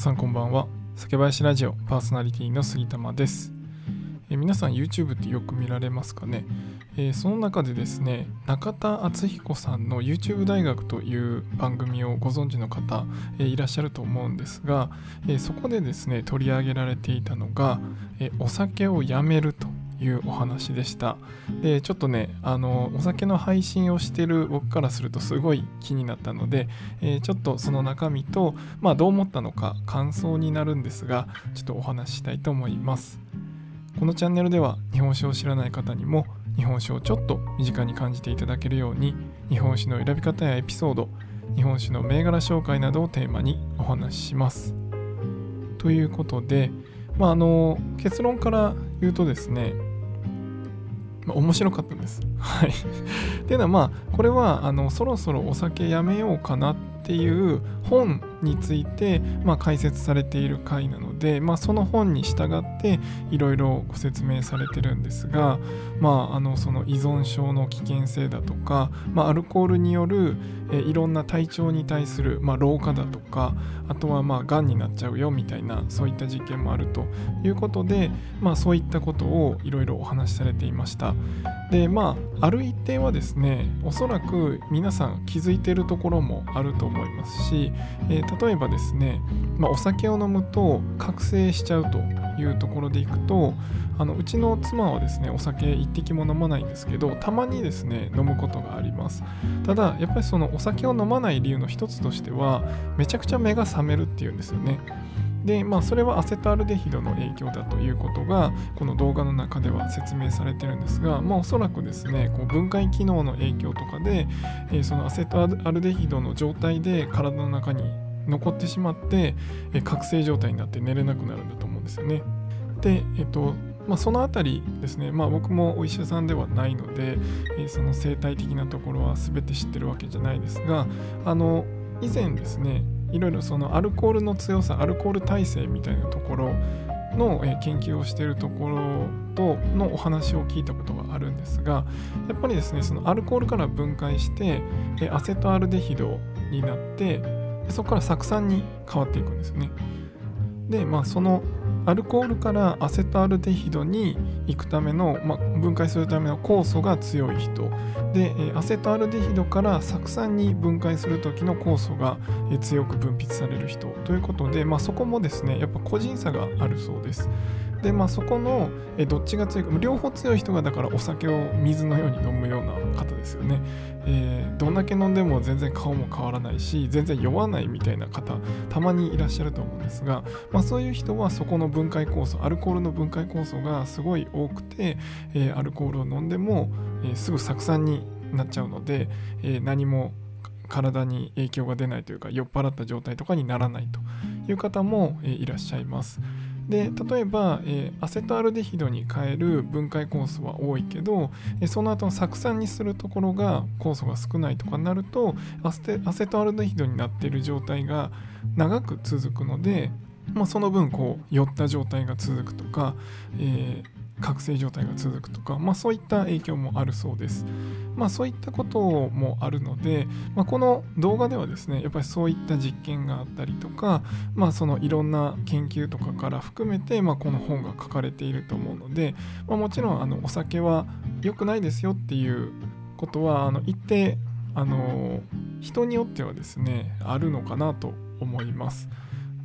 さんこんばんは。酒林ラジオパーソナリティの杉玉です。え皆さん YouTube ってよく見られますかね、えー、その中でですね中田敦彦さんの YouTube 大学という番組をご存知の方、えー、いらっしゃると思うんですが、えー、そこでですね取り上げられていたのが、えお酒をやめると。いうお話でした。で、ちょっとね、あの、お酒の配信をしてる僕からするとすごい気になったので、えー、ちょっとその中身と、まあどう思ったのか感想になるんですが、ちょっとお話ししたいと思います。このチャンネルでは日本酒を知らない方にも日本酒をちょっと身近に感じていただけるように日本酒の選び方やエピソード日本酒の銘柄紹介などをテーマにお話しします。ということで、まあ、あの結論から言うとですねまあ、面白かったです。はい。っていうのはまあこれはあのそろそろお酒やめようかなっていう本について、まあ、解説されている回なので、まあ、その本に従っていろいろご説明されてるんですが、まあ、あのその依存症の危険性だとか、まあ、アルコールによるえいろんな体調に対する、まあ、老化だとかあとはまあがんになっちゃうよみたいなそういった実験もあるということで、まあ、そういったことをいろいろお話しされていました。でまあある一定はですねおそらく皆さん気づいているところもあると思いますし、えー、例えばですね、まあ、お酒を飲むと覚醒しちゃうというところでいくとあのうちの妻はですねお酒一滴も飲まないんですけどたまにですね飲むことがあります。ただやっぱりそのお酒を飲まない理由の一つとしてはめちゃくちゃ目が覚めるっていうんですよね。でまあそれはアセトアルデヒドの影響だということがこの動画の中では説明されてるんですがまあおそらくですねこう分解機能の影響とかで、えー、そのアセトアルデヒドの状態で体の中に残ってしまって、え、覚醒状態になって寝れなくなるんだと思うんですよね。でえっ、とまあ、その辺りですね、まあ、僕もお医者さんではないので、え、その生態的なところは全て知ってるわけじゃないですがあの以前ですねいろいろそのアルコールの強さアルコール耐性みたいなところの、研究をしているところとのお話を聞いたことがあるんですがやっぱりですねそのアルコールから分解して、アセトアルデヒドになってでそこから酢酸に変わっていくんですよね。でまあそのアルコールからアセトアルデヒドに行くための、まあ、分解するための酵素が強い人でアセトアルデヒドから酢酸に分解する時の酵素が強く分泌される人ということで、まあ、そこもですねやっぱ個人差があるそうです。でまあそこのえどっちが強いか両方強い人がだからお酒を水のように飲むような方ですよね、えー、どんだけ飲んでも全然顔も変わらないし全然酔わないみたいな方たまにいらっしゃると思うんですが、まあ、そういう人はそこの分解酵素アルコールの分解酵素がすごい多くて、えー、アルコールを飲んでも、えー、すぐ酢酸になっちゃうので、えー、何も体に影響が出ないというか酔っ払った状態とかにならないという方も、いらっしゃいます。で例えば、えー、アセトアルデヒドに変える分解酵素は多いけど、えー、その後の酢酸にするところが酵素が少ないとかになるとアセアセトアルデヒドになっている状態が長く続くので、まあ、その分こう寄った状態が続くとか、えー覚醒状態が続くとか、まあ、そういった影響もあるそうです。まあ、そういったこともあるので、まあ、この動画ではですねやっぱりそういった実験があったりとか、まあ、そのいろんな研究とかから含めて、まあ、この本が書かれていると思うので、まあ、もちろんあのお酒は良くないですよっていうことはあの一定あの人によってはですねあるのかなと思います。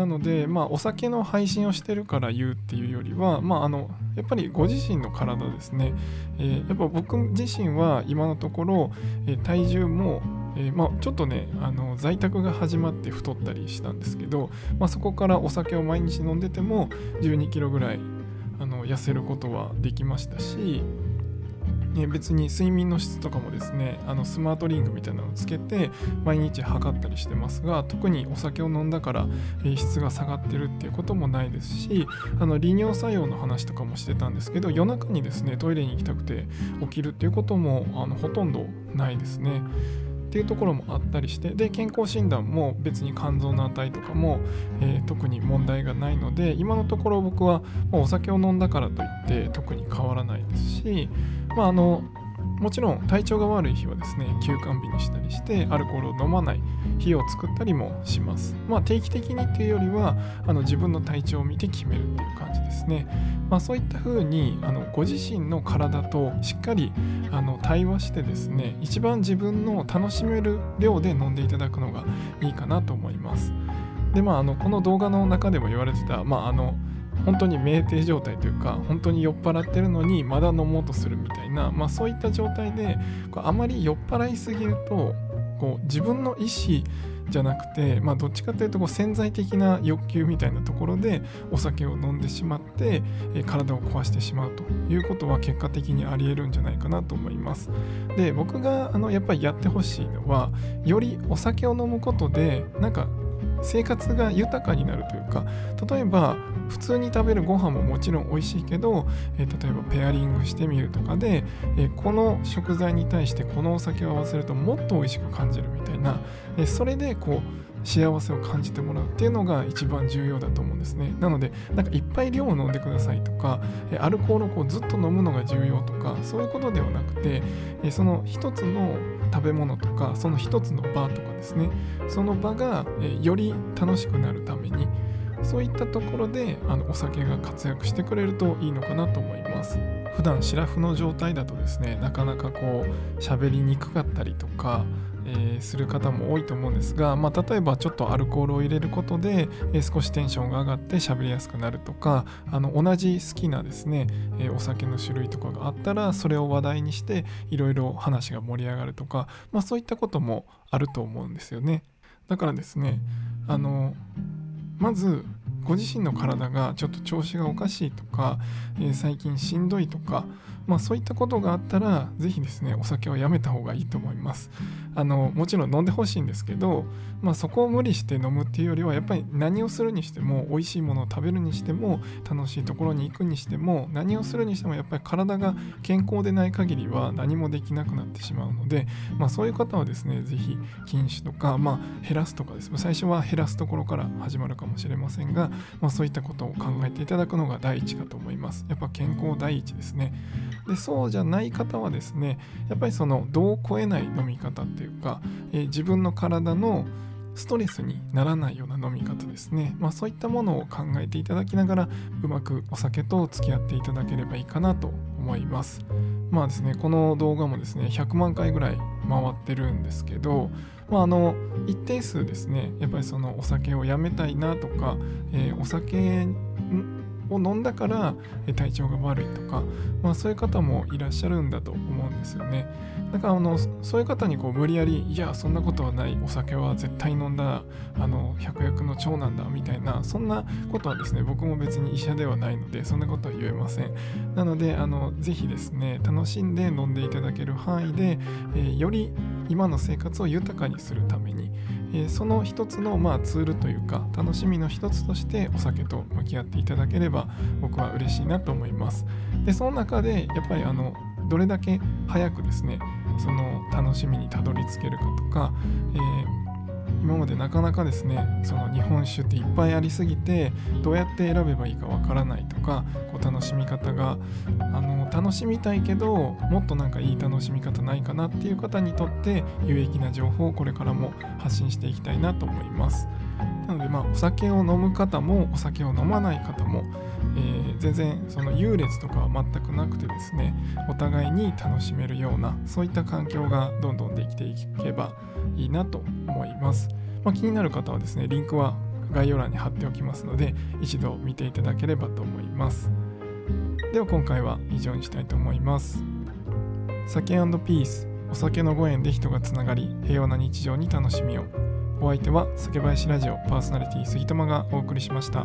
なので、まあ、お酒の配信をしてるから言うっていうよりは、まあ、あのやっぱりご自身の体ですね、えー、やっぱ僕自身は今のところ、えー、体重も、えー、まあ、ちょっとねあの在宅が始まって太ったりしたんですけど、まあ、そこからお酒を毎日飲んでても1 2キロぐらいあの痩せることはできましたしね、別に睡眠の質とかもですねあのスマートリングみたいなのをつけて毎日測ったりしてますが特にお酒を飲んだから、質が下がってるっていうこともないですしあの利尿作用の話とかもしてたんですけど夜中にですねトイレに行きたくて起きるっていうこともあのほとんどないですね。っていうところもあったりしてで健康診断も別に肝臓の値とかも、えー、特に問題がないので今のところ僕はもうお酒を飲んだからといって特に変わらないですしまああのもちろん体調が悪い日はですね休館日にしたりしてアルコールを飲まない日を作ったりもします。まあ定期的にっていうよりはあの自分の体調を見て決めるっていう感じですね。まあそういった風にあのご自身の体としっかりあの対話してですね一番自分の楽しめる量で飲んでいただくのがいいかなと思います。でまああのこの動画の中でも言われてたまああの本当に酩酊状態というか本当に酔っ払ってるのにまだ飲もうとするみたいな、まあ、そういった状態であまり酔っ払いすぎるとこう自分の意思じゃなくて、まあ、どっちかというとこう潜在的な欲求みたいなところでお酒を飲んでしまって、体を壊してしまうということは結果的にありえるんじゃないかなと思います。で僕があのやっぱりやってほしいのはよりお酒を飲むことでなんか生活が豊かになるというか例えば普通に食べるご飯ももちろん美味しいけど、えー、例えばペアリングしてみるとかで、えー、この食材に対してこのお酒を合わせるともっと美味しく感じるみたいな、えー、それでこう幸せを感じてもらうっていうのが一番重要だと思うんですね。なので、なんかいっぱい量を飲んでくださいとか、えアルコールをこうずっと飲むのが重要とか、そういうことではなくて、えその一つの食べ物とか、その一つの場とかですね、その場がえより楽しくなるために、そういったところであのお酒が活躍してくれるといいのかなと思います。普段シラフの状態だとですね、なかなかこう喋りにくかったりとか、えー、する方も多いと思うんですが、まあ、例えばちょっとアルコールを入れることで、えー、少しテンションが上がって喋りやすくなるとかあの同じ好きなですね、えー、お酒の種類とかがあったらそれを話題にしていろいろ話が盛り上がるとか、まあ、そういったこともあると思うんですよね。だからですねあのまずご自身の体がちょっと調子がおかしいとか、え最近しんどいとかまあ、そういったことがあったら是非ですねお酒はやめた方がいいと思います。あのもちろん飲んでほしいんですけど、まあ、そこを無理して飲むっていうよりはやっぱり何をするにしても美味しいものを食べるにしても楽しいところに行くにしても何をするにしてもやっぱり体が健康でない限りは何もできなくなってしまうので、まあ、そういう方はですね是非禁酒とか、まあ、減らすとかです。ね最初は減らすところから始まるかもしれませんが、まあ、そういったことを考えていただくのが第一かと思います。やっぱ健康第一ですね。でそうじゃない方はですねやっぱりその度を超えない飲み方っていうか、えー、自分の体のストレスにならないような飲み方ですね、まあ、そういったものを考えていただきながらうまくお酒と付き合っていただければいいかなと思います。まあですねこの動画もですね100万回ぐらい回ってるんですけどまあ、あの一定数ですねやっぱりそのお酒をやめたいなとか、えー、お酒を飲んだから体調が悪いとか、まあ、そういう方もいらっしゃるんだと思うんですよね。だからあのそういう方にこう無理やりいやそんなことはないお酒は絶対飲んだあの百薬の長なんだみたいなそんなことはですね僕も別に医者ではないのでそんなことは言えませんなのであのぜひですね楽しんで飲んでいただける範囲で、えー、より今の生活を豊かにするためにえ、その一つのまあツールというか楽しみの一つとしてお酒と向き合っていただければ僕は嬉しいなと思います。でその中でやっぱりあのどれだけ早くですねその楽しみにたどり着けるかとか、えー今までなかなかですねその日本酒っていっぱいありすぎてどうやって選べばいいかわからないとかこう楽しみ方があの楽しみたいけどもっとなんかいい楽しみ方ないかなっていう方にとって有益な情報をこれからも発信していきたいなと思います。なのでまあお酒を飲む方もお酒を飲まない方も、えー、全然その優劣とかは全くなくてですねお互いに楽しめるようなそういった環境がどんどんできていけばいいなと思います。まあ、気になる方はですね、リンクは概要欄に貼っておきますので、一度見ていただければと思います。では今回は以上にしたいと思います。酒ピース、お酒のご縁で人がつながり、平和な日常に楽しみを。お相手は酒林ラジオパーソナリティ杉玉がお送りしました。